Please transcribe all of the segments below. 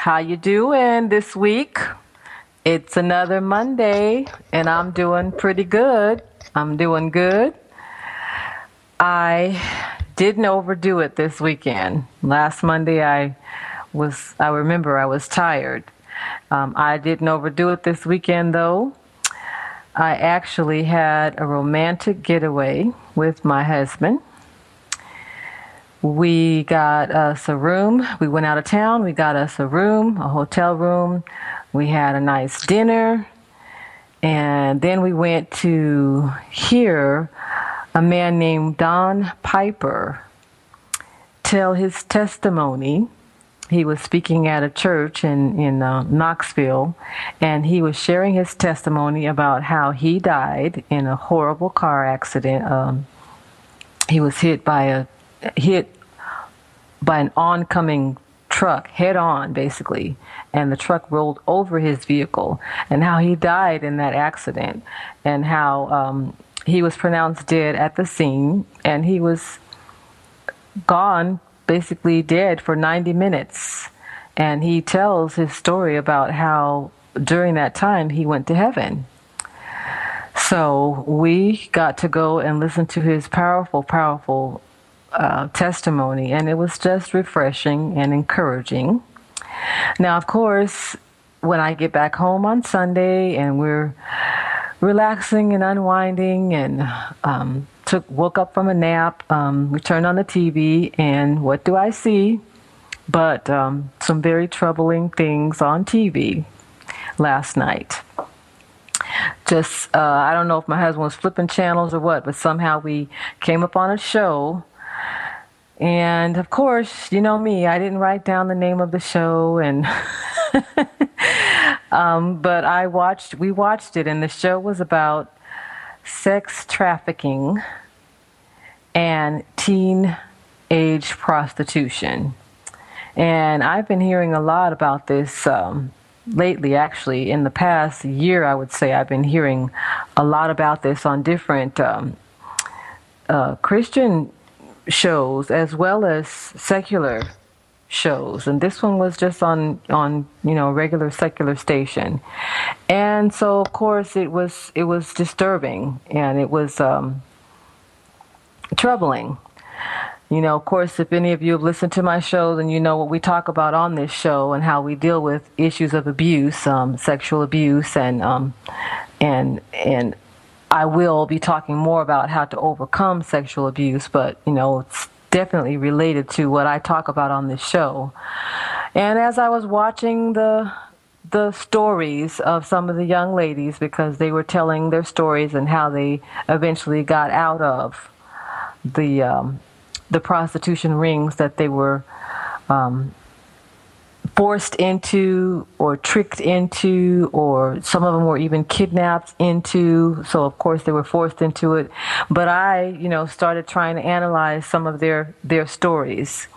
how you doing this week? It's another Monday and I'm doing pretty good. I'm doing good. I didn't overdo it this weekend. Last Monday I was I remember I was tired. Um, I didn't overdo it this weekend though. I actually had a romantic getaway with my husband. We got us a room. We went out of town. We got us a room, a hotel room. We had a nice dinner. And then we went to hear a man named Don Piper tell his testimony. He was speaking at a church in, in uh, Knoxville, and he was sharing his testimony about how he died in a horrible car accident. Um, he was hit by a hit by an oncoming truck head on basically and the truck rolled over his vehicle and how he died in that accident and how um, he was pronounced dead at the scene and he was gone basically dead for 90 minutes. And he tells his story about how during that time he went to heaven. So we got to go and listen to his powerful powerful uh, testimony, and it was just refreshing and encouraging. Now, of course, when I get back home on Sunday and we're relaxing and unwinding and um, took woke up from a nap, um, we turned on the TV, and what do I see? But um, some very troubling things on TV last night. Just, uh, I don't know if my husband was flipping channels or what, but somehow we came up on a show and of course, you know me, I didn't write down the name of the show and um, but I watched we watched it and the show was about sex trafficking and teen age prostitution. And I've been hearing a lot about this um, lately, actually. In the past year, I would say I've been hearing a lot about this on different um, uh, Christian shows as well as secular shows. And this one was just on on you know regular secular station. And so of course it was it was disturbing and it was um, troubling. You know of course if any of you have listened to my show then you know what we talk about on this show and how we deal with issues of abuse um, sexual abuse and um, and and I will be talking more about how to overcome sexual abuse, but you know, it's definitely related to what I talk about on this show. And as I was watching the the stories of some of the young ladies because they were telling their stories and how they eventually got out of the um, the prostitution rings that they were um, forced into or tricked into or some of them were even kidnapped into. So of course they were forced into it. But i you know started trying to analyze some of their their stories.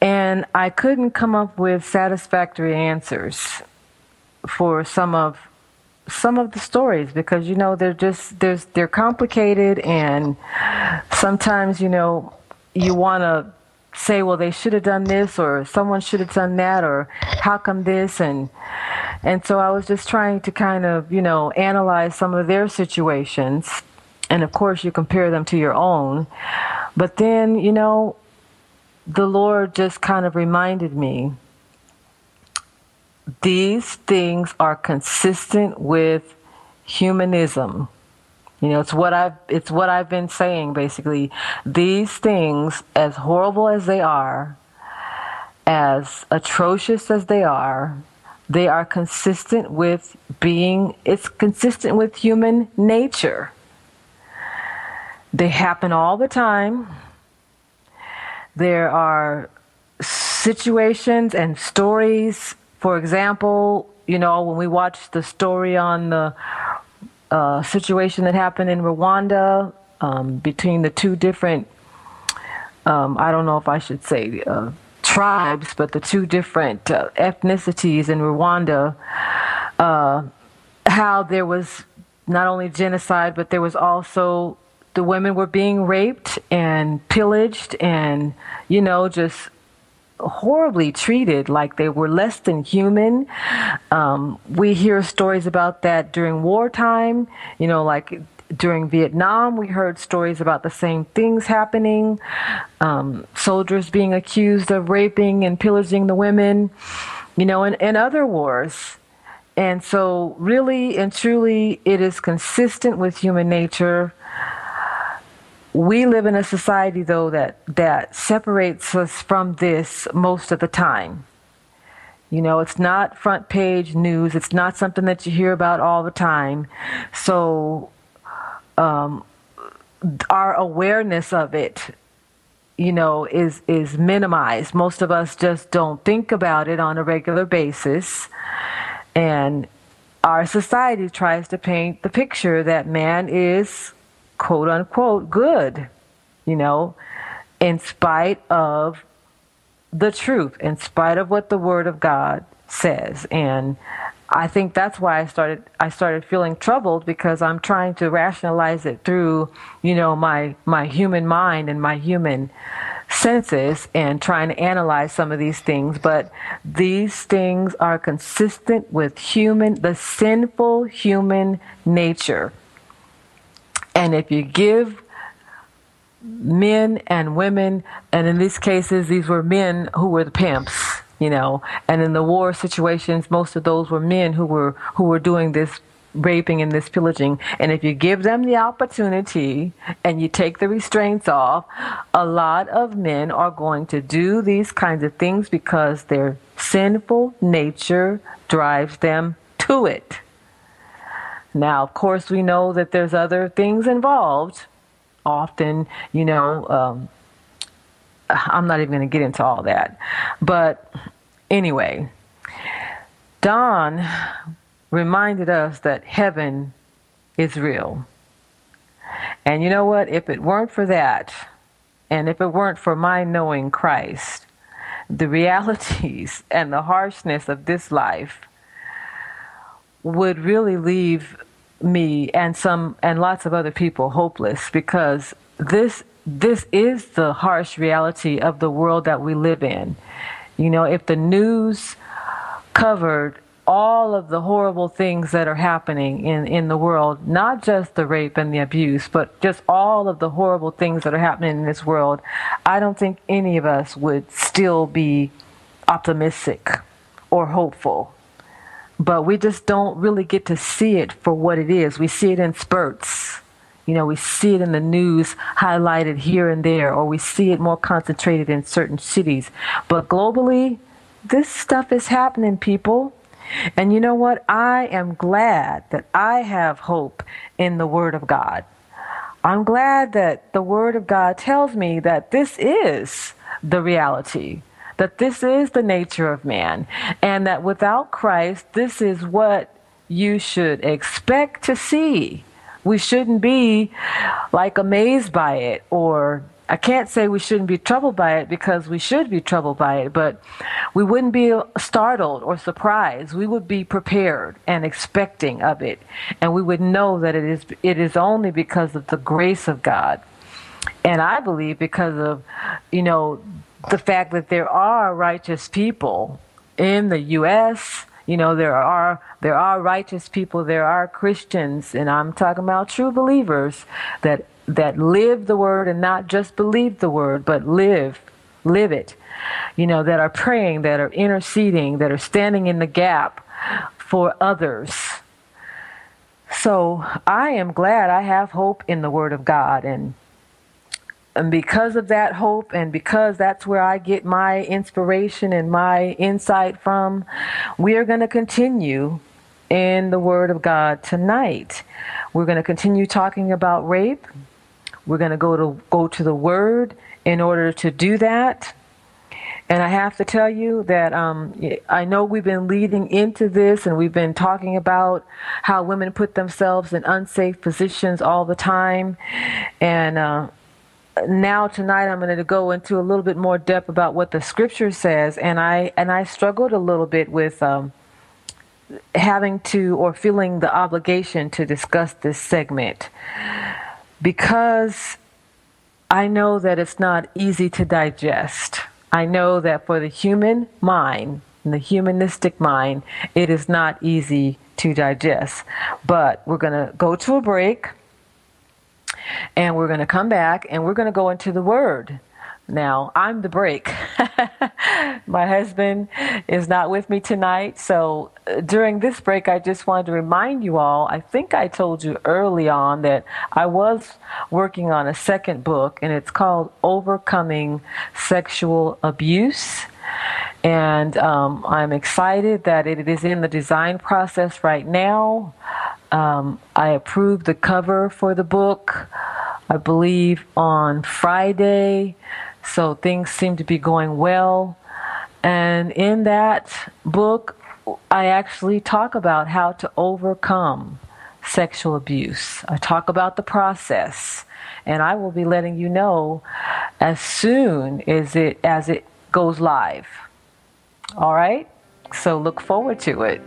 And i couldn't come up with satisfactory answers for some of some of the stories because you know they're just there's they're complicated and sometimes you know you want to say well they should have done this or someone should have done that or how come this? And and so I was just trying to kind of you know analyze some of their situations. And of course you compare them to your own. But then you know the Lord just kind of reminded me these things are consistent with humanism. You know, it's what I've it's what I've been saying basically. These things, as horrible as they are, as atrocious as they are, they are consistent with being it's consistent with human nature. They happen all the time. There are situations and stories for example, you know, when we watch the story on the uh, situation that happened in Rwanda um, between the two different, um, I don't know if I should say uh, tribes, but the two different uh, ethnicities in Rwanda, uh, how there was not only genocide, but there was also the women were being raped and pillaged and, you know, just horribly treated, like they were less than human. Um, we hear stories about that during wartime, you know, like during Vietnam, we heard stories about the same things happening um, soldiers being accused of raping and pillaging the women, you know, and, and other wars. And so, really and truly, it is consistent with human nature we live in a society though that that separates us from this most of the time. You know it's not front page news. It's not something that you hear about all the time. So um, our awareness of it you know is is minimized. Most of us just don't think about it on a regular basis. And our society tries to paint the picture that man is quote unquote good, you know, in spite of the truth, in spite of what the Word of God says. And I think that's why I started I started feeling troubled because I'm trying to rationalize it through, you know, my my human mind and my human senses and trying to analyze some of these things, but these things are consistent with human the sinful human nature. And if you give men and women, and in these cases, these were men who were the pimps, you know, and in the war situations, most of those were men who were who were doing this raping and this pillaging. And if you give them the opportunity and you take the restraints off, a lot of men are going to do these kinds of things because their sinful nature drives them to it. Now, of course, we know that there's other things involved. Often, you know, um, I'm not even going to get into all that. But anyway, Don reminded us that heaven is real. And you know what? If it weren't for that, and if it weren't for my knowing Christ, the realities and the harshness of this life would really leave me and some and lots of other people hopeless because this this is the harsh reality of the world that we live in. You know, if the news covered all of the horrible things that are happening in, in the world, not just the rape and the abuse, but just all of the horrible things that are happening in this world, I don't think any of us would still be optimistic or hopeful but we just don't really get to see it for what it is. We see it in spurts. You know, we see it in the news highlighted here and there, or we see it more concentrated in certain cities. But globally, this stuff is happening, people. And you know what? I am glad that I have hope in the Word of God. I'm glad that the Word of God tells me that this is the reality that this is the nature of man, and that without Christ, this is what you should expect to see. We shouldn't be like amazed by it or I can't say we shouldn't be troubled by it because we should be troubled by it, but we wouldn't be startled or surprised. We would be prepared and expecting of it, and we would know that it is it is only because of the grace of God. And I believe because of you know the fact that there are righteous people in the US you know there are there are righteous people there are christians and i'm talking about true believers that that live the word and not just believe the word, but live, live it. You know, that are praying, that are interceding, that are standing in the gap for others. So I am glad I have hope in the Word of God. And, and because of that hope, and because that's where I get my inspiration and my insight from, we are going to continue in the Word of God tonight. We're going to continue talking about rape. We're going to go to go to the Word in order to do that. And I have to tell you that um, I know we've been leading into this and we've been talking about how women put themselves in unsafe positions all the time. And uh, now tonight I'm going to go into a little bit more depth about what the scripture says. And I and I struggled a little bit with um, having to or feeling the obligation to discuss this segment because I know that it's not easy to digest. I know that for the human mind, the humanistic mind, it is not easy to digest. But we're going to go to a break and we're going to come back and we're going to go into the Word. Now, I'm the break. My husband is not with me tonight. So, uh, during this break, I just wanted to remind you all I think I told you early on that I was working on a second book, and it's called Overcoming Sexual Abuse. And um, I'm excited that it is in the design process right now. Um, I approved the cover for the book, I believe, on Friday. So things seem to be going well. And in that book, I actually talk about how to overcome sexual abuse. I talk about the process, and I will be letting you know as soon as it as it goes live. All right? So look forward to it.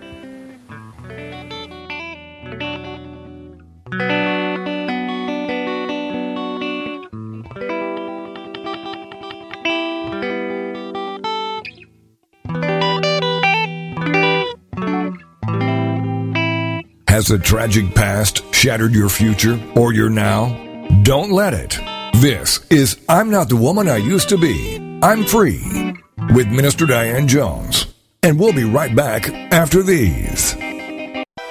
Has a tragic past shattered your future or your now? Don't let it. This is I'm Not the Woman I Used to Be. I'm Free with Minister Diane Jones. And we'll be right back after these.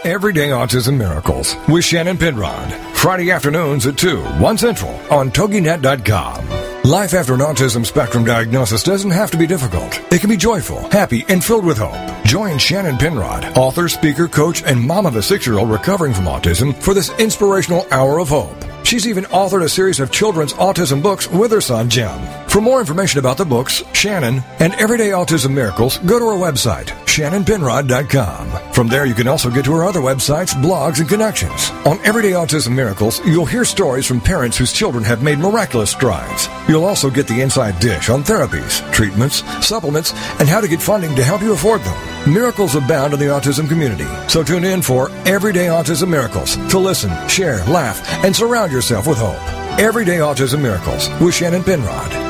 Everyday Autism Miracles with Shannon Penrod. Friday afternoons at 2, 1 Central on TogiNet.com. Life after an autism spectrum diagnosis doesn't have to be difficult. It can be joyful, happy, and filled with hope. Join Shannon Penrod, author, speaker, coach, and mom of a six year old recovering from autism, for this inspirational hour of hope. She's even authored a series of children's autism books with her son, Jim. For more information about the books, Shannon, and Everyday Autism Miracles, go to her website, shannonpenrod.com. From there, you can also get to her other websites, blogs, and connections. On Everyday Autism Miracles, you'll hear stories from parents whose children have made miraculous strides. You'll also get the inside dish on therapies, treatments, supplements, and how to get funding to help you afford them. Miracles abound in the autism community, so tune in for Everyday Autism Miracles to listen, share, laugh, and surround yourself with hope. Everyday Autism Miracles with Shannon Penrod.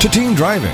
to teen driving,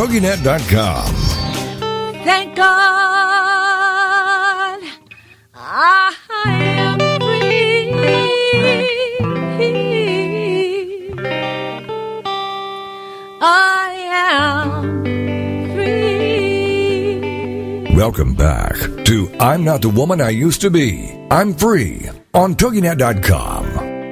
TogiNet.com. Thank God I am free. I am free. Welcome back to I'm Not the Woman I Used to Be. I'm Free on TogiNet.com.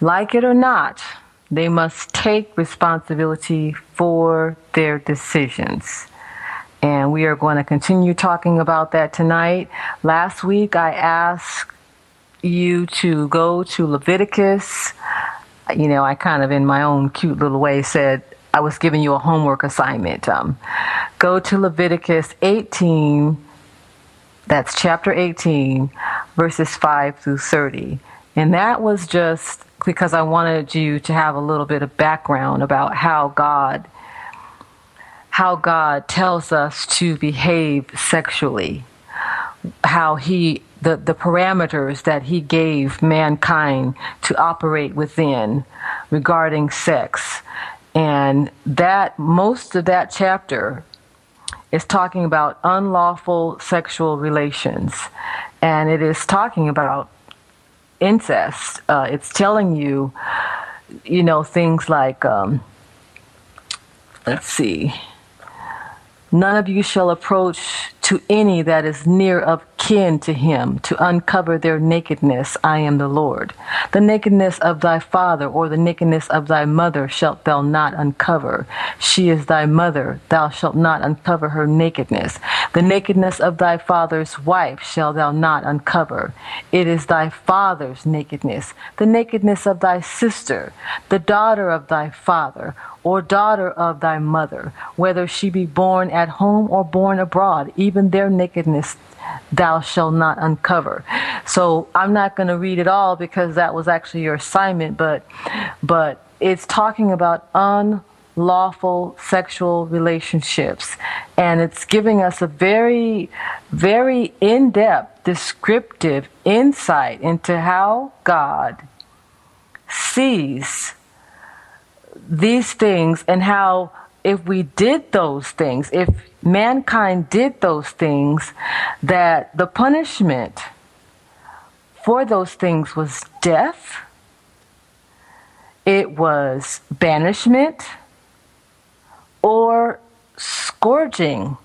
Like it or not, they must take responsibility for their decisions. And we are going to continue talking about that tonight. Last week, I asked you to go to Leviticus. You know, I kind of, in my own cute little way, said I was giving you a homework assignment. Um, go to Leviticus 18 that's chapter 18, verses 5 through 30. And that was just because I wanted you to have a little bit of background about how God how God tells us to behave sexually. How he the, the parameters that he gave mankind to operate within regarding sex. And that most of that chapter is talking about unlawful sexual relations, and it is talking about incest. Uh, it's telling you, you know, things like, um, let's see, none of you shall approach to any that is near of kin to him to uncover their nakedness. I am the Lord. The nakedness of thy father or the nakedness of thy mother shalt thou not uncover. She is thy mother. Thou shalt not uncover her nakedness. The nakedness of thy father's wife shalt thou not uncover. It is thy father's nakedness. The nakedness of thy sister, the daughter of thy father, or daughter of thy mother, whether she be born at home or born abroad, even their nakedness thou shalt not uncover. So I'm not going to read it all because that was actually your assignment, but but it's talking about unlawful sexual relationships and it's giving us a very very in-depth descriptive insight into how God sees these things and how if we did those things, if mankind did those things, that the punishment for those things was death, it was banishment, or scourging.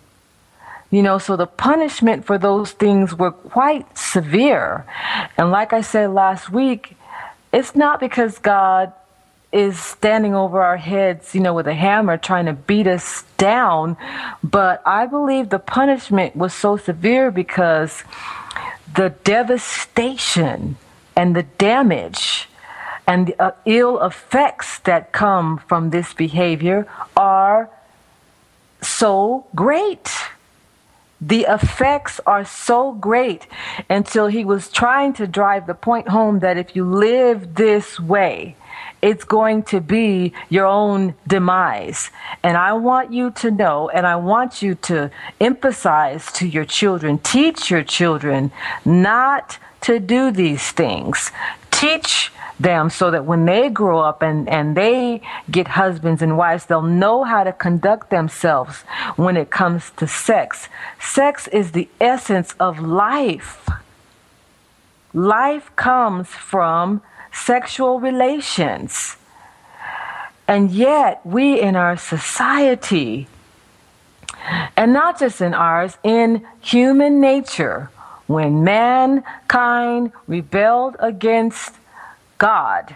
You know, so the punishment for those things were quite severe. And like I said last week, it's not because God is standing over our heads, you know, with a hammer trying to beat us down. But I believe the punishment was so severe because the devastation and the damage and the uh, ill effects that come from this behavior are so great. The effects are so great until he was trying to drive the point home that if you live this way, it's going to be your own demise. And I want you to know, and I want you to emphasize to your children, teach your children not to do these things. Teach them so that when they grow up and, and they get husbands and wives, they'll know how to conduct themselves when it comes to sex. Sex is the essence of life. Life comes from sexual relations. And yet, we in our society, and not just in ours, in human nature, when mankind rebelled against God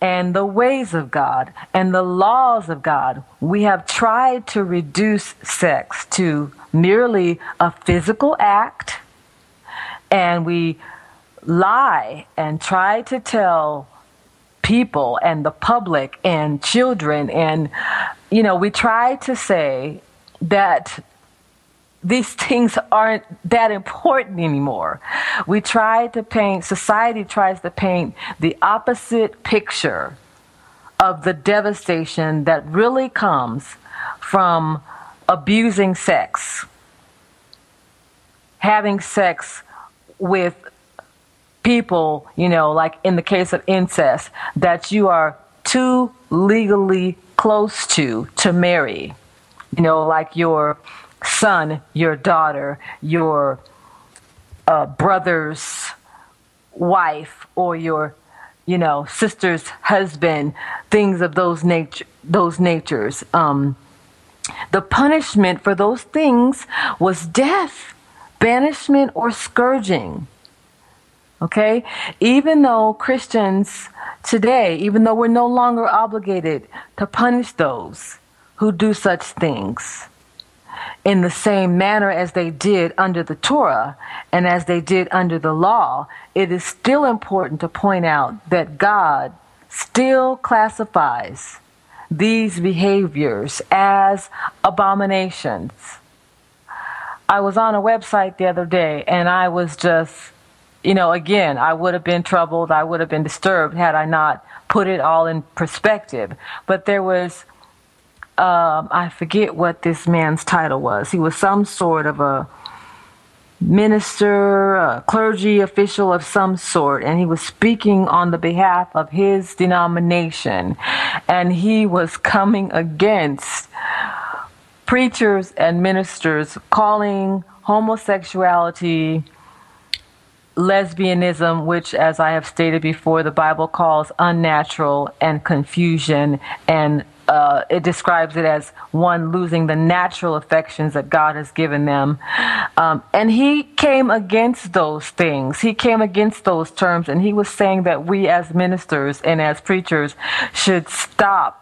and the ways of God and the laws of God, we have tried to reduce sex to merely a physical act, and we lie and try to tell people and the public and children and you know we try to say that these things aren't that important anymore. We try to paint, society tries to paint the opposite picture of the devastation that really comes from abusing sex, having sex with people, you know, like in the case of incest, that you are too legally close to to marry. You know, like your son, your daughter, your uh, brother's wife, or your, you know, sister's husband, things of those nature, those natures. Um, the punishment for those things was death, banishment, or scourging. Okay? Even though Christians today, even though we're no longer obligated to punish those who do such things in the same manner as they did under the Torah and as they did under the law, it is still important to point out that God still classifies these behaviors as abominations. I was on a website the other day and I was just you know, again, I would have been troubled, I would have been disturbed had I not put it all in perspective. But there was, um, I forget what this man's title was. He was some sort of a minister, a clergy official of some sort, and he was speaking on the behalf of his denomination. And he was coming against preachers and ministers calling homosexuality lesbianism, which, as I have stated before, the Bible calls unnatural and confusion, and uh, it describes it as one losing the natural affections that God has given them. Um, and he came against those things. He came against those terms, and he was saying that we as ministers and as preachers should stop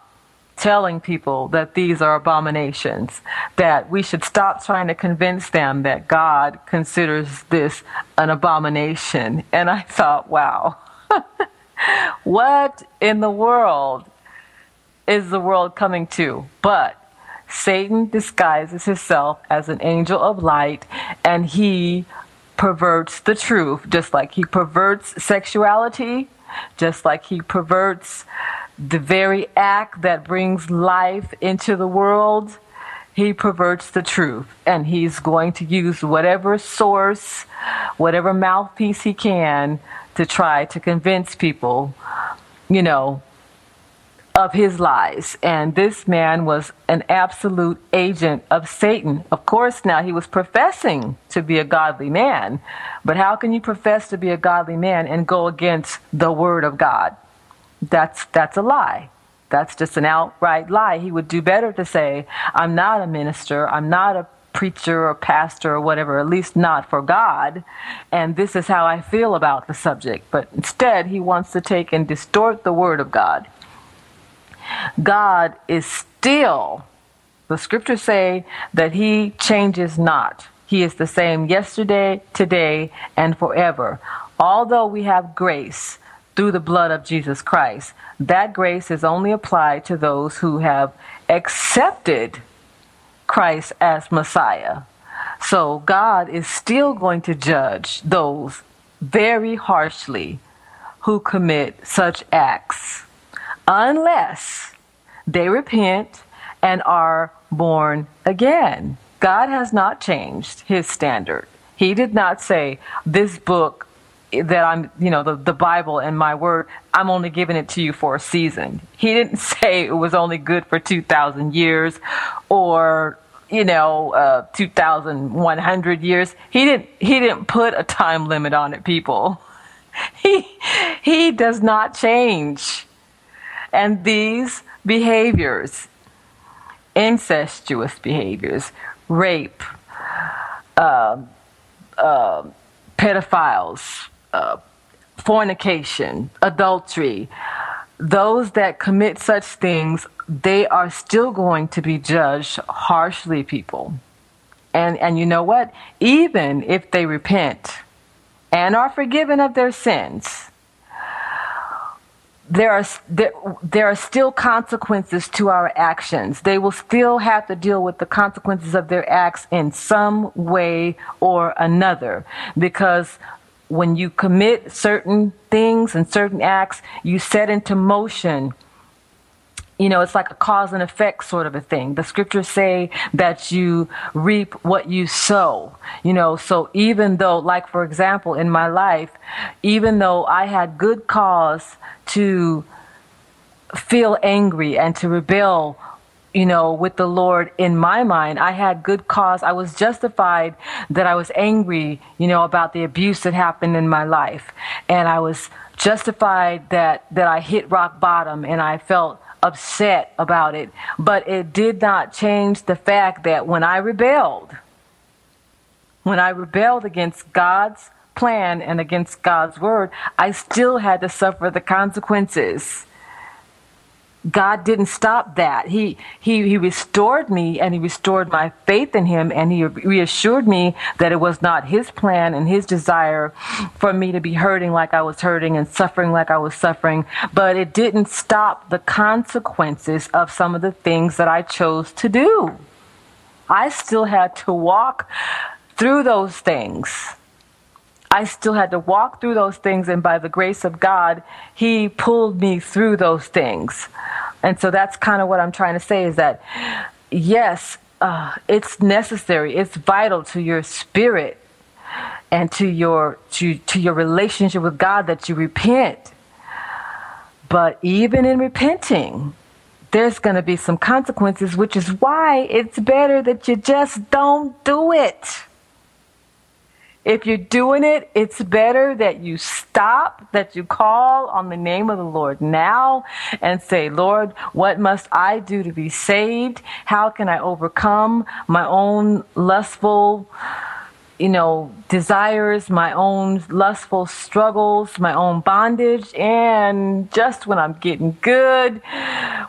telling people that these are abominations, that we should stop trying to convince them that God considers this an abomination. And I thought, wow, what in the world is the world coming to? But Satan disguises himself as an angel of light and he perverts the truth, just like he perverts sexuality, just like he perverts the very act that brings life into the world, he perverts the truth. And he's going to use whatever source, whatever mouthpiece he can to try to convince people, you know, of his lies. And this man was an absolute agent of Satan. Of course, now he was professing to be a godly man. But how can you profess to be a godly man and go against the word of God? that's that's a lie. That's just an outright lie. He would do better to say, I'm not a minister, I'm not a preacher or pastor or whatever, at least not for God, and this is how I feel about the subject. But instead, he wants to take and distort the word of God. God is still, the scriptures say that he changes not. He is the same yesterday, today, and forever. Although we have grace, through the blood of Jesus Christ. That grace is only applied to those who have accepted Christ as Messiah. So God is still going to judge those very harshly who commit such acts unless they repent and are born again. God has not changed his standard. He did not say, This book that I'm, you know, the, the Bible and my word, I'm only giving it to you for a season. He didn't say it was only good for 2,000 years or, you know, uh, 2,100 years. He didn't, he didn't put a time limit on it, people. He, he does not change. And these behaviors, incestuous behaviors, rape, uh, uh, pedophiles, uh, fornication, adultery, those that commit such things, they are still going to be judged harshly, people. And, and you know what? Even if they repent and are forgiven of their sins, there are there, are still consequences to our actions. They will still have to deal with the consequences of their acts in some way or another because when you commit certain things and certain acts, you set into motion you know, it's like a cause and effect sort of a thing. The scriptures say that you reap what you sow, you know, so even though, like, for example, in my life, even though I had good cause to feel angry and to rebel you know, with the Lord in my mind. I had good cause. I was justified that I was angry, you know, about the abuse that happened in my life. And I was justified that, that I hit rock bottom and I felt upset about it. But it did not change the fact that when I rebelled, when I rebelled against God's plan and against God's word, I still had to suffer the consequences. God didn't stop that. He, he, he restored me and he restored my faith in him and he reassured me that it was not his plan and his desire for me to be hurting like I was hurting and suffering like I was suffering. But it didn't stop the consequences of some of the things that I chose to do. I still had to walk through those things. I still had to walk through those things, and by the grace of God, He pulled me through those things. And so that's kind of what I'm trying to say is that, yes, uh, it's necessary, it's vital to your spirit and to your to, to your relationship with God that you repent. But even in repenting, there's going to be some consequences, which is why it's better that you just don't do it. If you're doing it, it's better that you stop, that you call on the name of the Lord now and say, Lord, what must I do to be saved? How can I overcome my own lustful, you know, desires, my own lustful struggles, my own bondage? And just when I'm getting good,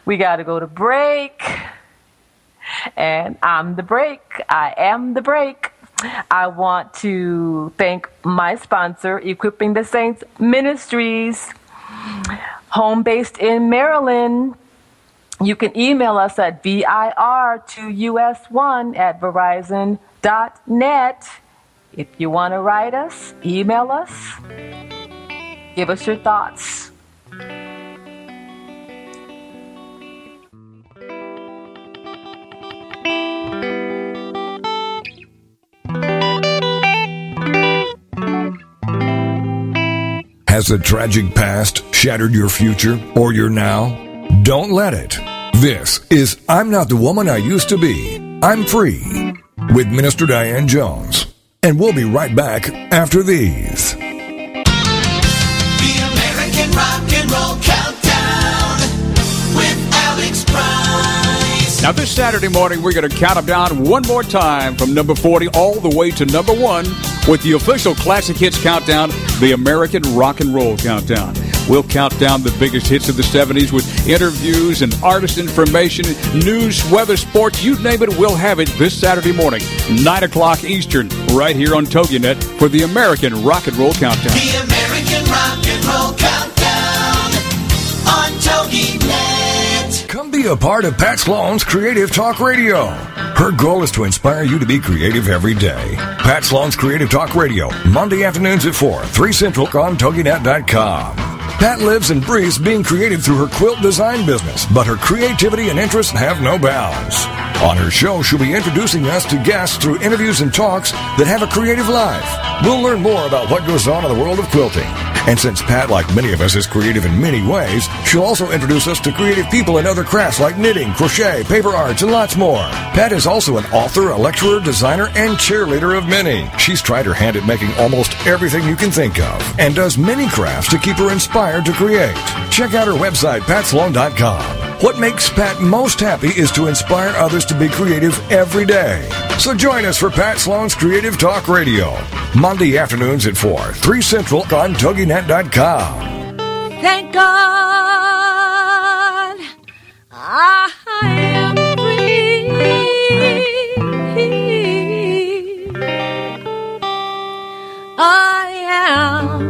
we got to go to break. And I'm the break. I am the break. I want to thank my sponsor, Equipping the Saints Ministries, home based in Maryland. You can email us at vir2us1 at verizon.net. If you want to write us, email us, give us your thoughts. Has the tragic past shattered your future or your now? Don't let it. This is I'm Not the Woman I Used to Be. I'm Free with Minister Diane Jones. And we'll be right back after these. The American Rock and Roll Countdown with Alex Price. Now, this Saturday morning, we're going to count them down one more time from number 40 all the way to number one with the official Classic Hits Countdown, the American Rock and Roll Countdown. We'll count down the biggest hits of the 70s with interviews and artist information, news, weather, sports, you name it, we'll have it this Saturday morning, 9 o'clock Eastern, right here on TogiNet for the American Rock and Roll Countdown. The American Rock and Roll Countdown be a part of Pat Sloan's Creative Talk Radio. Her goal is to inspire you to be creative every day. Pat Sloan's Creative Talk Radio, Monday afternoons at 4, 3 Central on TogiNet.com. Pat lives and breathes being creative through her quilt design business, but her creativity and interests have no bounds. On her show, she'll be introducing us to guests through interviews and talks that have a creative life. We'll learn more about what goes on in the world of quilting. And since Pat, like many of us, is creative in many ways, she'll also introduce us to creative people in other crafts like knitting, crochet, paper arts, and lots more. Pat is also an author, a lecturer, designer, and cheerleader of many. She's tried her hand at making almost everything you can think of and does many crafts to keep her inspired to create. Check out her website, patsloan.com. What makes Pat most happy is to inspire others to be creative every day. So join us for Pat Sloan's Creative Talk Radio, Monday afternoons at 4, 3 Central on TogiNet.com. Thank God I am free. I am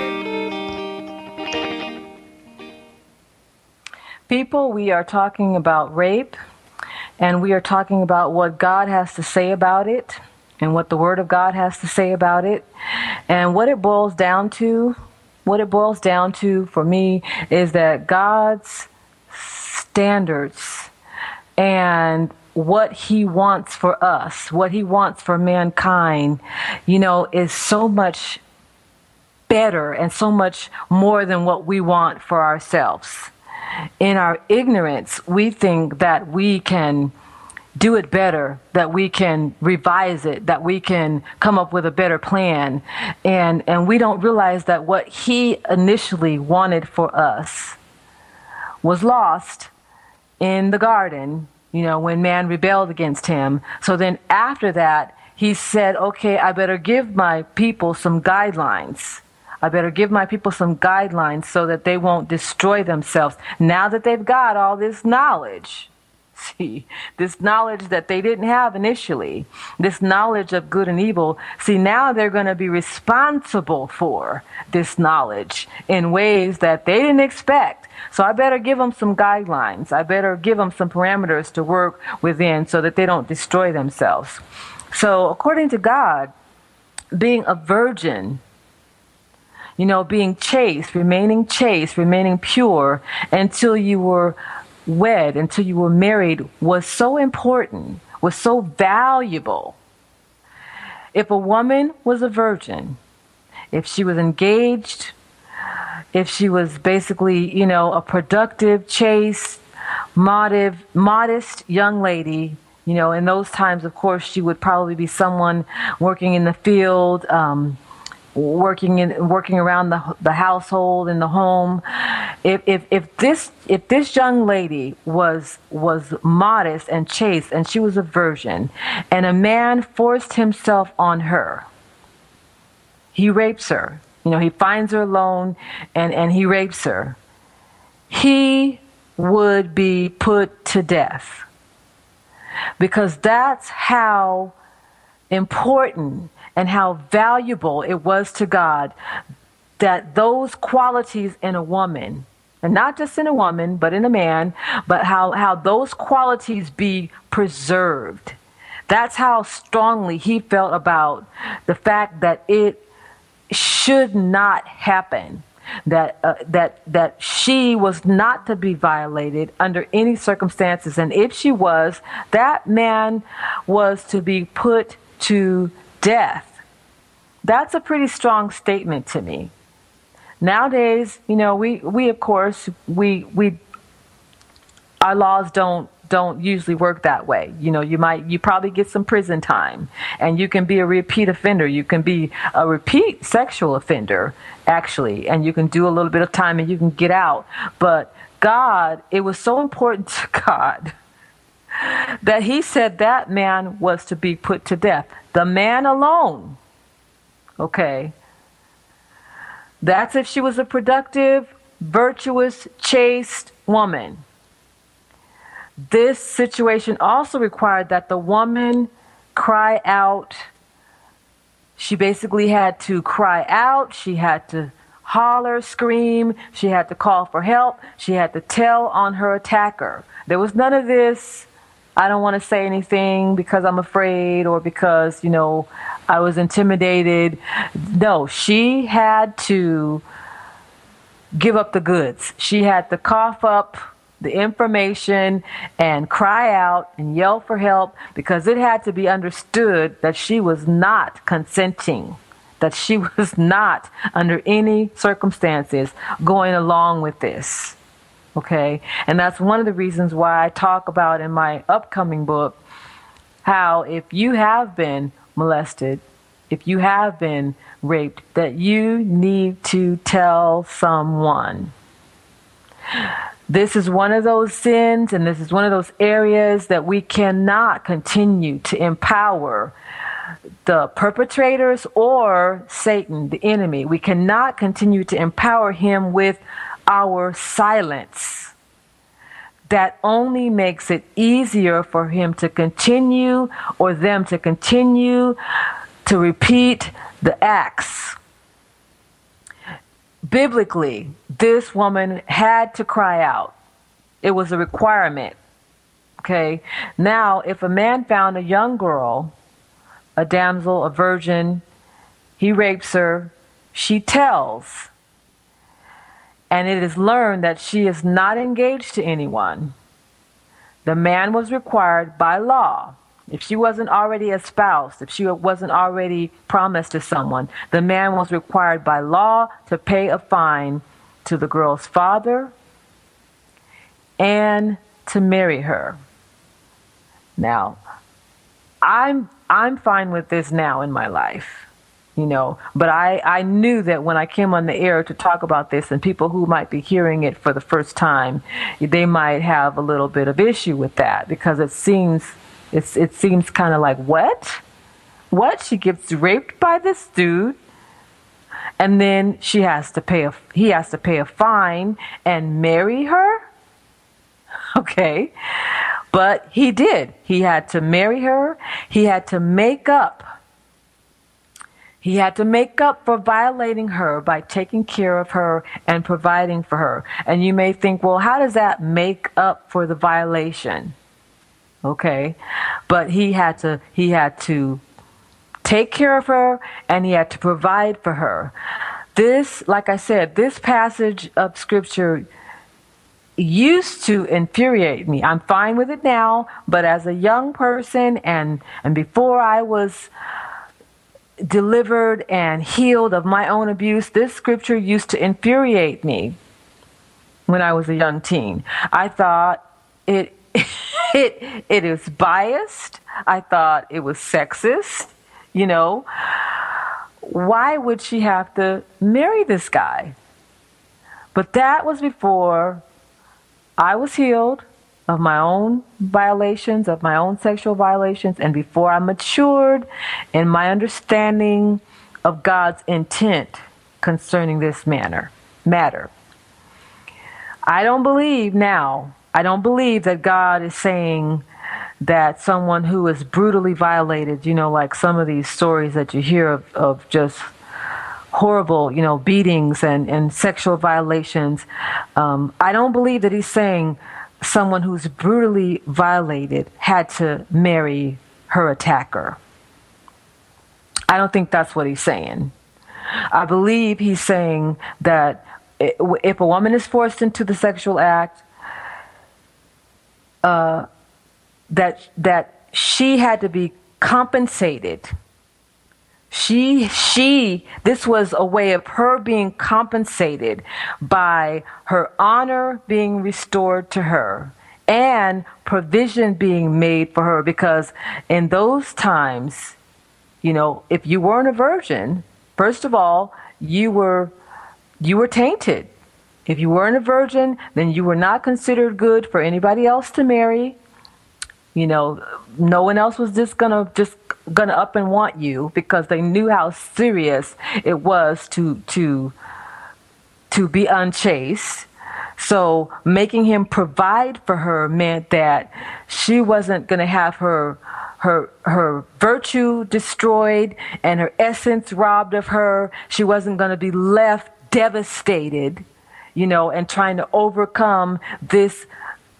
People, we are talking about rape, and we are talking about what God has to say about it, and what the Word of God has to say about it, and what it boils down to. What it boils down to for me is that God's standards and what He wants for us, what He wants for mankind, you know, is so much better and so much more than what we want for ourselves in our ignorance, we think that we can do it better, that we can revise it, that we can come up with a better plan. And, and we don't realize that what he initially wanted for us was lost in the garden, you know, when man rebelled against him. So then after that, he said, okay, I better give my people some guidelines. I better give my people some guidelines so that they won't destroy themselves. Now that they've got all this knowledge, see, this knowledge that they didn't have initially, this knowledge of good and evil, see, now they're going to be responsible for this knowledge in ways that they didn't expect. So I better give them some guidelines. I better give them some parameters to work within so that they don't destroy themselves. So, according to God, being a virgin you know, being chaste, remaining chaste, remaining pure until you were wed, until you were married was so important, was so valuable. If a woman was a virgin, if she was engaged, if she was basically, you know, a productive, chaste, modest, modest young lady, you know, in those times, of course, she would probably be someone working in the field, um, working in working around the the household in the home. If if if this if this young lady was was modest and chaste and she was a virgin and a man forced himself on her he rapes her. You know he finds her alone and and he rapes her. He would be put to death because that's how important and how valuable it was to God that those qualities in a woman, and not just in a woman, but in a man, but how, how those qualities be preserved. That's how strongly he felt about the fact that it should not happen. That uh, that that she was not to be violated under any circumstances, and if she was, that man was to be put to death. That's a pretty strong statement to me. Nowadays, you know, we, we of course we we our laws don't don't usually work that way. You know, you might you probably get some prison time and you can be a repeat offender. You can be a repeat sexual offender actually and you can do a little bit of time and you can get out. But God, it was so important to God that he said that man was to be put to death. The man alone. Okay. That's if she was a productive, virtuous, chaste woman. This situation also required that the woman cry out. She basically had to cry out. She had to holler, scream. She had to call for help. She had to tell on her attacker. There was none of this I don't want to say anything because I'm afraid or because, you know, I was intimidated. No, she had to give up the goods. She had to cough up the information and cry out and yell for help because it had to be understood that she was not consenting, that she was not under any circumstances going along with this. Okay? And that's one of the reasons why I talk about in my upcoming book how if you have been molested, if you have been raped, that you need to tell someone. This is one of those sins, and this is one of those areas that we cannot continue to empower the perpetrators or Satan, the enemy. We cannot continue to empower him with our silence. That only makes it easier for him to continue or them to continue to repeat the acts. Biblically, this woman had to cry out. It was a requirement. Okay. Now, if a man found a young girl, a damsel, a virgin, he rapes her, she tells. And it is learned that she is not engaged to anyone. The man was required by law if she wasn't already espoused, if she wasn't already promised to someone, the man was required by law to pay a fine to the girl's father and to marry her. Now, I'm I'm fine with this now in my life, you know, but I, I knew that when I came on the air to talk about this and people who might be hearing it for the first time, they might have a little bit of issue with that because it seems it's, it seems kind of like, what? What? She gets raped by this dude, and then she has to pay a, he has to pay a fine and marry her? Okay. But he did. He had to marry her. He had to make up. He had to make up for violating her by taking care of her and providing for her. And you may think, well, how does that make up for the violation? okay but he had to he had to take care of her and he had to provide for her this like i said this passage of scripture used to infuriate me i'm fine with it now but as a young person and and before i was delivered and healed of my own abuse this scripture used to infuriate me when i was a young teen i thought it it it is biased. I thought it was sexist. You know, why would she have to marry this guy? But that was before I was healed of my own violations, of my own sexual violations, and before I matured in my understanding of God's intent concerning this manner matter. I don't believe now I don't believe that God is saying that someone who is brutally violated, you know, like some of these stories that you hear of, of just horrible, you know, beatings and, and sexual violations. Um, I don't believe that he's saying someone who's brutally violated had to marry her attacker. I don't think that's what he's saying. I believe he's saying that if a woman is forced into the sexual act, uh, that that she had to be compensated. She she this was a way of her being compensated by her honor being restored to her and provision being made for her because in those times you know if you weren't a virgin first of all you were you were tainted if you weren't a virgin, then you were not considered good for anybody else to marry. You know, no one else was just gonna just gonna up and want you because they knew how serious it was to to to be unchaste. So making him provide for her meant that she wasn't gonna have her her her virtue destroyed and her essence robbed of her. She wasn't going to be left devastated you know, and trying to overcome this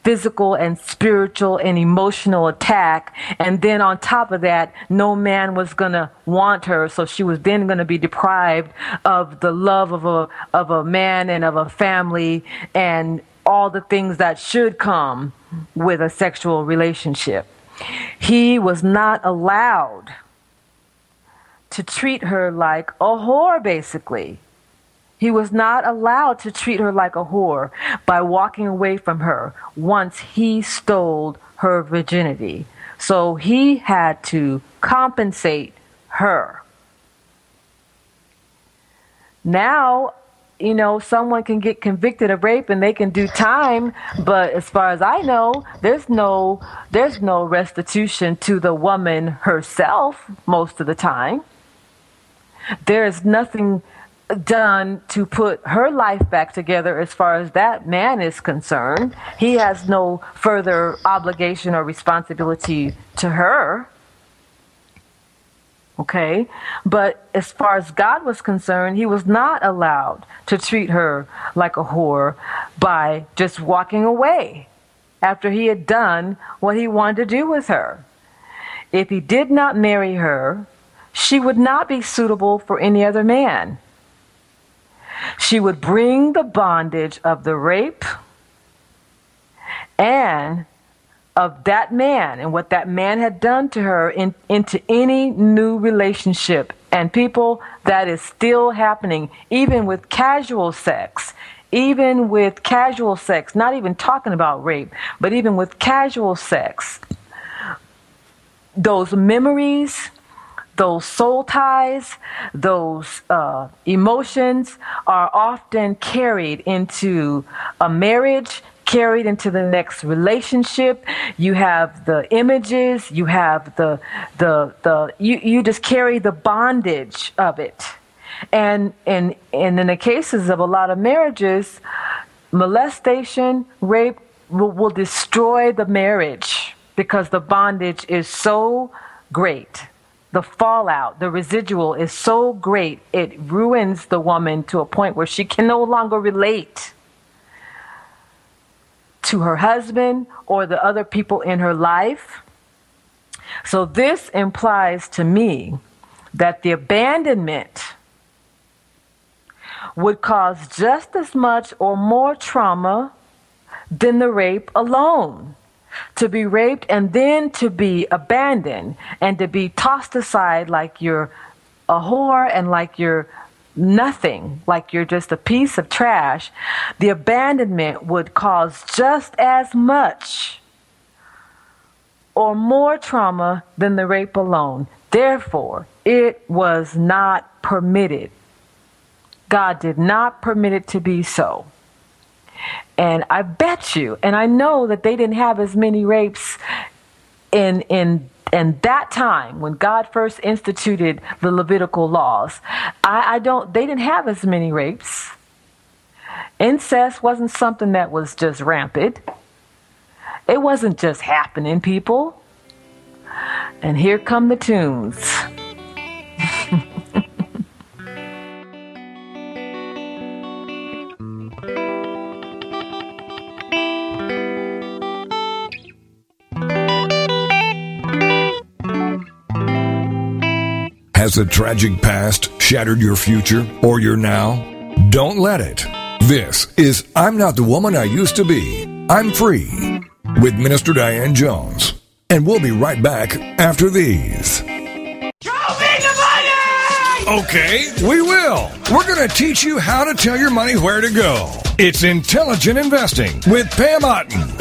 physical and spiritual and emotional attack. And then on top of that, no man was going to want her. So she was then going to be deprived of the love of a, of a man and of a family and, all the things that should come with a sexual relationship. He was not allowed to treat her like a whore, basically. He was not allowed to treat her like a whore by walking away from her once he stole her virginity. So he had to compensate her. Now, you know, someone can get convicted of rape and they can do time, but as far as I know, there's no there's no restitution to the woman herself most of the time. There is nothing done to put her life back together as far as that man is concerned. He has no further obligation or responsibility to her. Okay? But as far as God was concerned, he was not allowed to treat her like a whore by just walking away after he had done what he wanted to do with her. If he did not marry her, she would not be suitable for any other man. She would bring the bondage of the rape and of that man and what that man had done to her in, into any new relationship. And people, that is still happening, even with casual sex. Even with casual sex, not even talking about rape, but even with casual sex, those memories, those soul ties, those uh, emotions are often carried into a marriage, carried into the next relationship. You have the images, you have the the the you, you just carry the bondage of it. And and and in the cases of a lot of marriages, molestation, rape will, will destroy the marriage because the bondage is so great the fallout, the residual is so great, it ruins the woman to a point where she can no longer relate to her husband or the other people in her life. So, this implies to me that the abandonment would cause just as much or more trauma than the rape alone to be raped and then to be abandoned and to be tossed aside like you're a whore and like you're nothing, like you're just a piece of trash, the abandonment would cause just as much or more trauma than the rape alone. Therefore, it was not permitted. God did not permit it to be so. And I bet you, and I know that they didn't have as many rapes in in in that time when God first instituted the Levitical laws. I, I don't they didn't have as many rapes. Incest wasn't something that was just rampant. It wasn't just happening, people. And here come the tunes. Has a tragic past shattered your future or your now? Don't let it. This is I'm Not the Woman I Used to Be. I'm Free with Minister Diane Jones. And we'll be right back after these. Okay, we will. We're going to teach you how to tell your money where to go. It's Intelligent Investing with Pam Otten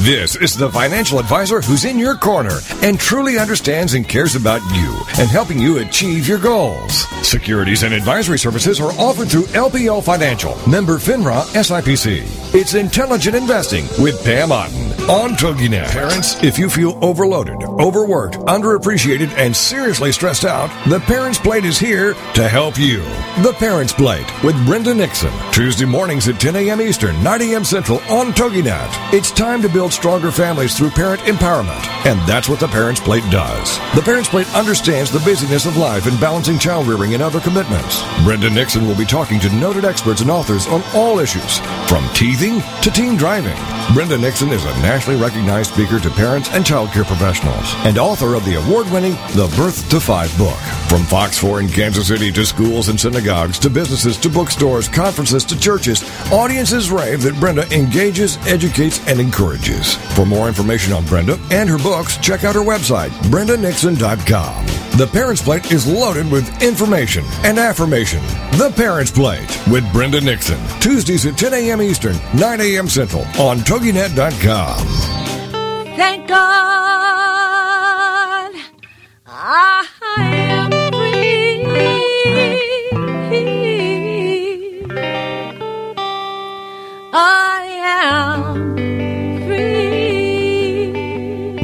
This is the financial advisor who's in your corner and truly understands and cares about you and helping you achieve your goals. Securities and advisory services are offered through LPL Financial, member FINRA SIPC. It's intelligent investing with Pam Otten. On TogiNet. Parents, if you feel overloaded, overworked, underappreciated, and seriously stressed out, the Parents Plate is here to help you. The Parents Plate with Brenda Nixon. Tuesday mornings at 10 a.m. Eastern, 9 a.m. Central on TogiNet. It's time to build stronger families through parent empowerment. And that's what the Parents Plate does. The Parents Plate understands the busyness of life and balancing child rearing and other commitments. Brenda Nixon will be talking to noted experts and authors on all issues, from teething to teen driving. Brenda Nixon is a recognized speaker to parents and child care professionals and author of the award winning The Birth to Five book. From Fox 4 in Kansas City to schools and synagogues to businesses to bookstores, conferences to churches, audiences rave that Brenda engages, educates, and encourages. For more information on Brenda and her books, check out her website, brendanixon.com. The Parents Plate is loaded with information and affirmation. The Parents Plate with Brenda Nixon. Tuesdays at 10 a.m. Eastern, 9 a.m. Central on TogiNet.com. Thank God I am free. I am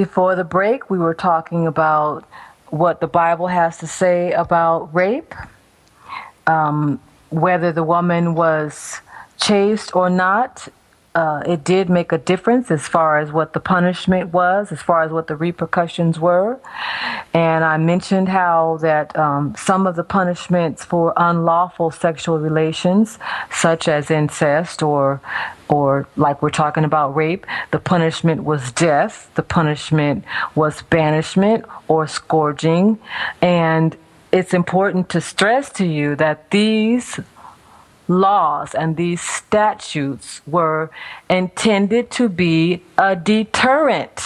Before the break, we were talking about what the Bible has to say about rape, um, whether the woman was chaste or not. Uh, it did make a difference as far as what the punishment was, as far as what the repercussions were. And I mentioned how that um, some of the punishments for unlawful sexual relations, such as incest or or like we're talking about rape, the punishment was death, the punishment was banishment or scourging. And it's important to stress to you that these laws and these statutes were intended to be a deterrent.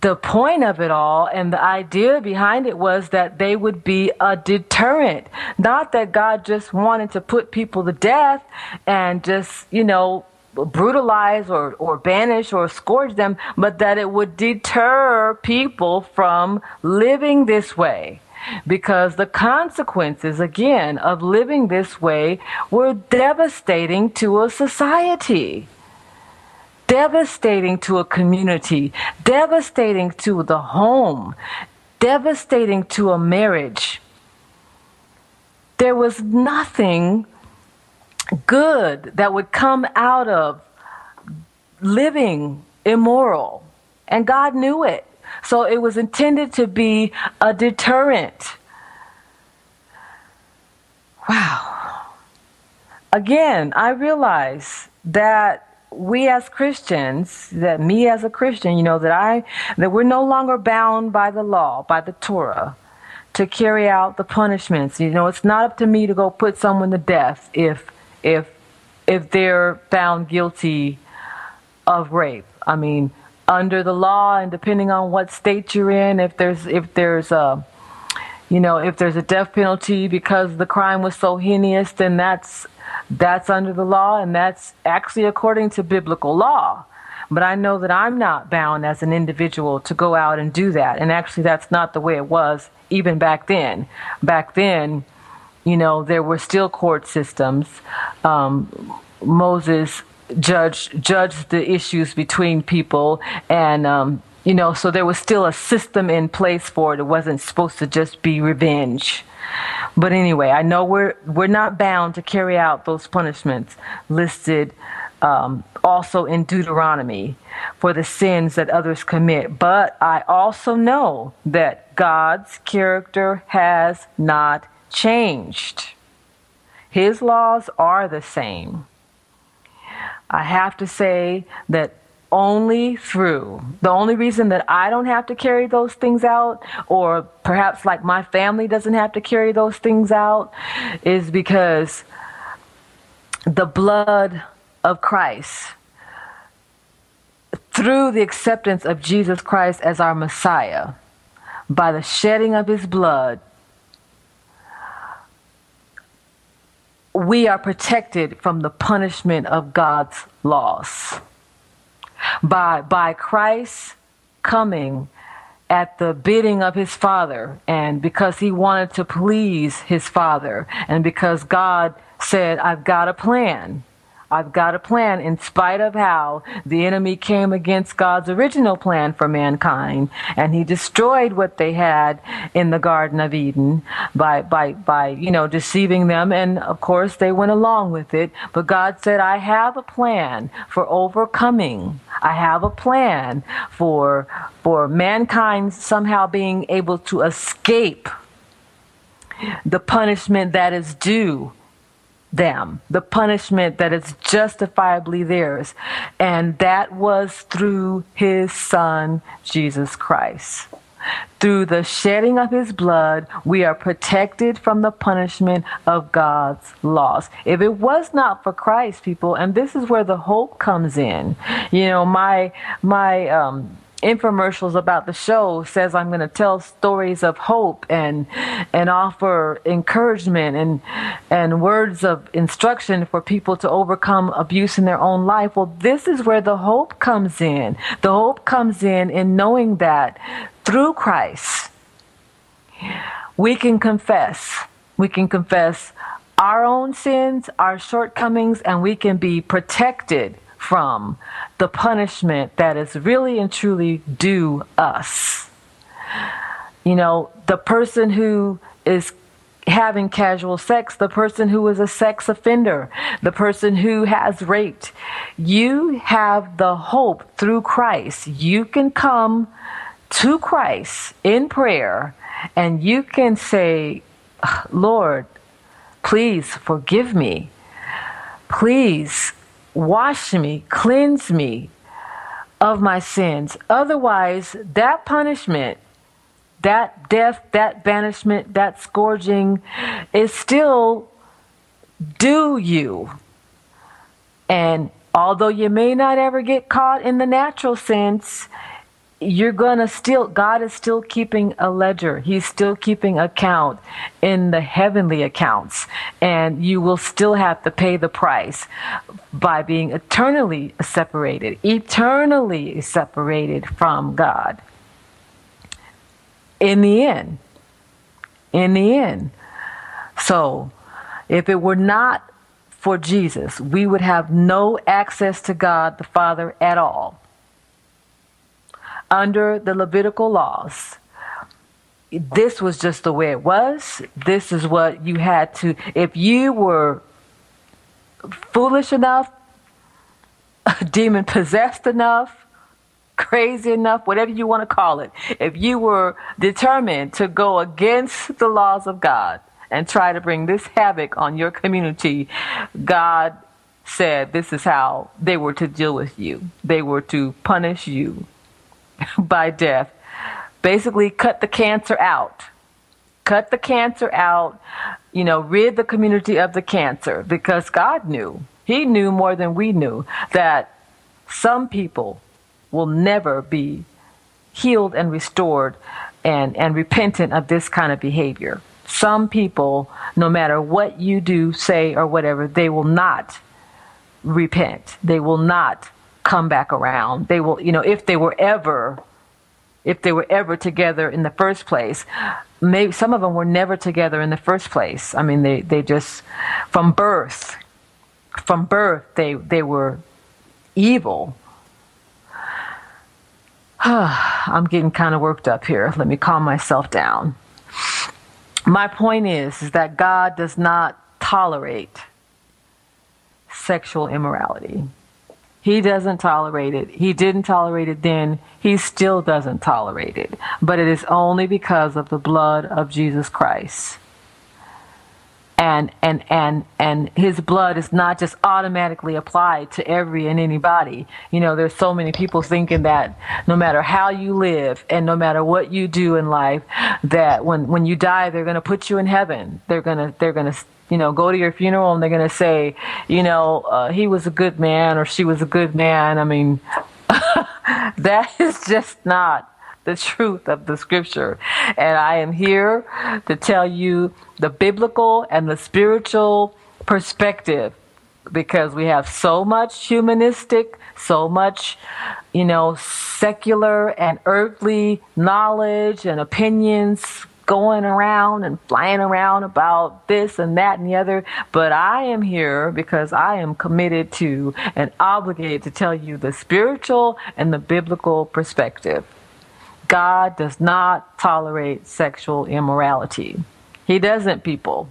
The point of it all and the idea behind it was that they would be a deterrent. Not that God just wanted to put people to death and just, you know, brutalize or, or banish or scourge them, but that it would deter people from living this way because the consequences, again, of living this way were devastating to a society, devastating to a community, devastating to the home, devastating to a marriage. There was nothing good that would come out of living immoral, and God knew it. So it was intended to be a deterrent. Wow. Again, I realize that we as Christians, that me as a Christian, you know, that I that we're no longer bound by the law, by the Torah, to carry out the punishments. You know, it's not up to me to go put someone to death if if if they're found guilty of rape. I mean, under the law and depending on what state you're in, if there's if there's a you know, if there's a death penalty because the crime was so heinous, then that's that's under the law and that's actually according to biblical law. But I know that I'm not bound as an individual to go out and do that. And actually that's not the way it was even back then. Back then, you know, there were still court systems. Um, Moses judged judged the issues between people and um, you know so there was still a system in place for it. It wasn't supposed to just be revenge. But anyway i know we're we're not bound to carry out those punishments listed um, also in deuteronomy for the sins that others commit. But i also know that god's character has not changed. His laws are the same I have to say that only through the only reason that I don't have to carry those things out, or perhaps like my family doesn't have to carry those things out, is because the blood of Christ through the acceptance of Jesus Christ as our Messiah, by the shedding of his blood, we are protected from the punishment of God's laws. By, by Christ coming at the bidding of his father, and because he wanted to please his father, and because God said, I've got a plan. I've got a plan in spite of how the enemy came against God's original plan for mankind and he destroyed what they had in the Garden of Eden by, by, by, you know, deceiving them. And of course they went along with it. But God said, I have a plan for overcoming. I have a plan for, for mankind somehow being able to escape the punishment that is due them, the punishment that is justifiably theirs. And that was through his son, Jesus Christ. Through the shedding of his blood, we are protected from the punishment of God's laws. If it was not for Christ, people, and this is where the hope comes in. You know, my my um infomercials about the show says I'm going to tell stories of hope and and offer encouragement and and words of instruction for people to overcome abuse in their own life. Well, this is where the hope comes in. The hope comes in in knowing that through Christ we can confess. We can confess our own sins, our shortcomings, and we can be protected from the punishment that is really and truly due us. You know, the person who is having casual sex, the person who is a sex offender, the person who has raped, you have the hope through Christ. You can come to Christ in prayer and you can say, Lord, please forgive me. Please wash me, cleanse me of my sins. Otherwise, that punishment, that death, that banishment, that scourging is still due you. And although you may not ever get caught in the natural sense, you're gonna still god is still keeping a ledger. He's still keeping account in the heavenly accounts. And you will still have to pay the price by being eternally separated eternally separated from god. In the end in the end. So if it were not for jesus we would have no access to god the father at all under the Levitical laws. This was just the way it was. This is what you had to, if you were foolish enough, demon possessed enough, crazy enough, whatever you want to call it, if you were determined to go against the laws of God and try to bring this havoc on your community, God said this is how they were to deal with you. They were to punish you by death. Basically, cut the cancer out. Cut the cancer out, you know, rid the community of the cancer because God knew. He knew more than we knew that some people will never be healed and restored and, and repentant of this kind of behavior. Some people, no matter what you do, say, or whatever, they will not repent. They will not come back around. They will, you know, if they were ever, if they were ever together in the first place. Maybe some of them were never together in the first place. I mean, they, they just, from birth, from birth, they, they were evil. I'm getting kind of worked up here. Let me calm myself down. My point is, is that God does not tolerate sexual immorality. He doesn't tolerate it. He didn't tolerate it then. He still doesn't tolerate it. But it is only because of the blood of Jesus Christ. And and and and his blood is not just automatically applied to every and anybody. You know, there's so many people thinking that no matter how you live and no matter what you do in life, that when when you die, they're going to put you in heaven. They're gonna they're gonna you know, go to your funeral and they're going to say, you know, uh, he was a good man or she was a good man. I mean, that is just not the truth of the scripture. And I am here to tell you the biblical and the spiritual perspective because we have so much humanistic, so much, you know, secular and earthly knowledge and opinions going around and flying around about this and that and the other. But I am here because I am committed to and obligated to tell you the spiritual and the biblical perspective. God does not tolerate sexual immorality. He doesn't, people.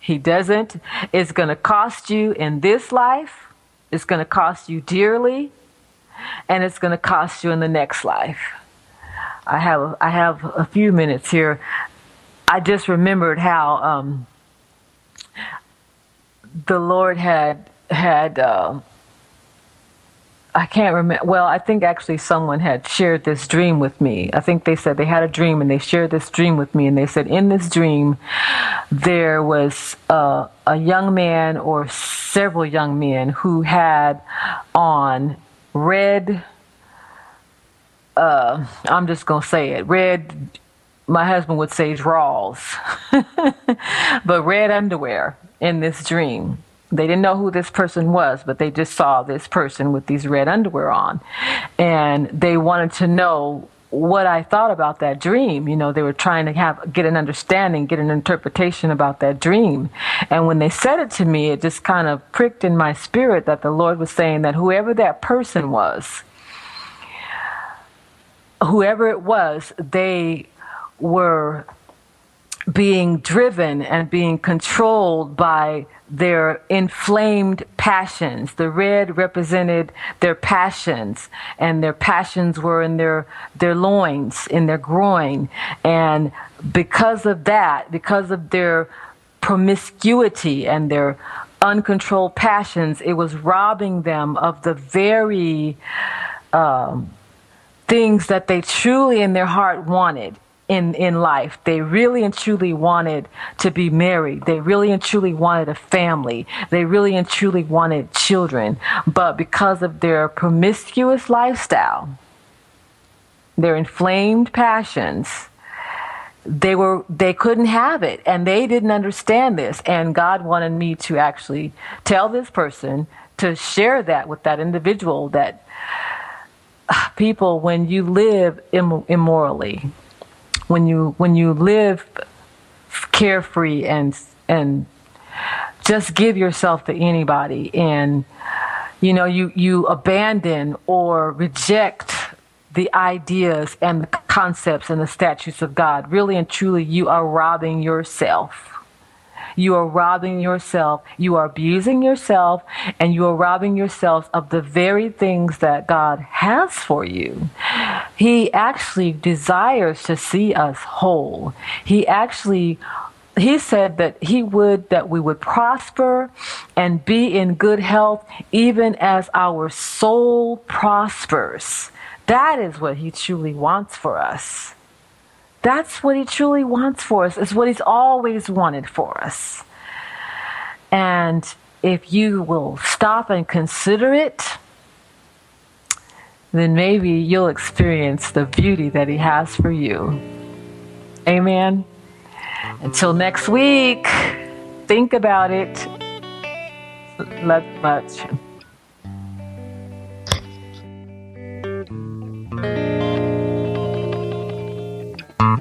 He doesn't. It's going to cost you in this life, it's going to cost you dearly, and it's going to cost you in the next life. I have I have a few minutes here. I just remembered how um, the Lord had had uh, I can't remember. Well, I think actually someone had shared this dream with me. I think they said they had a dream and they shared this dream with me. And they said in this dream, there was uh, a young man or several young men who had on red, uh, I'm just to say it, red, my husband would say draws, but red underwear in this dream. They didn't know who this person was, but they just saw this person with these red underwear on. And they wanted to know what I thought about that dream. You know, they were trying to have get an understanding, get an interpretation about that dream. And when they said it to me, it just kind of pricked in my spirit that the Lord was saying that whoever that person was, whoever it was, they were being driven and being controlled by their inflamed passions. The red represented their passions, and their passions were in their, their loins, in their groin. And because of that, because of their promiscuity and their uncontrolled passions, it was robbing them of the very um, things that they truly in their heart wanted in, in life. They really and truly wanted to be married. They really and truly wanted a family. They really and truly wanted children. But because of their promiscuous lifestyle, their inflamed passions, they were they couldn't have it and they didn't understand this and God wanted me to actually tell this person to share that with that individual that people when you live Im- immorally when you when you live carefree and and just give yourself to anybody and you know you you abandon or reject the ideas and the concepts and the statutes of God really and truly you are robbing yourself you are robbing yourself. You are abusing yourself and you are robbing yourself of the very things that God has for you. He actually desires to see us whole. He actually he said that he would that we would prosper and be in good health even as our soul prospers. That is what he truly wants for us. That's what he truly wants for us, is what he's always wanted for us. And if you will stop and consider it, then maybe you'll experience the beauty that He has for you. Amen. Until next week, think about it. Love much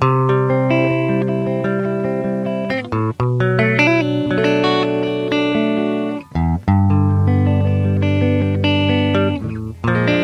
you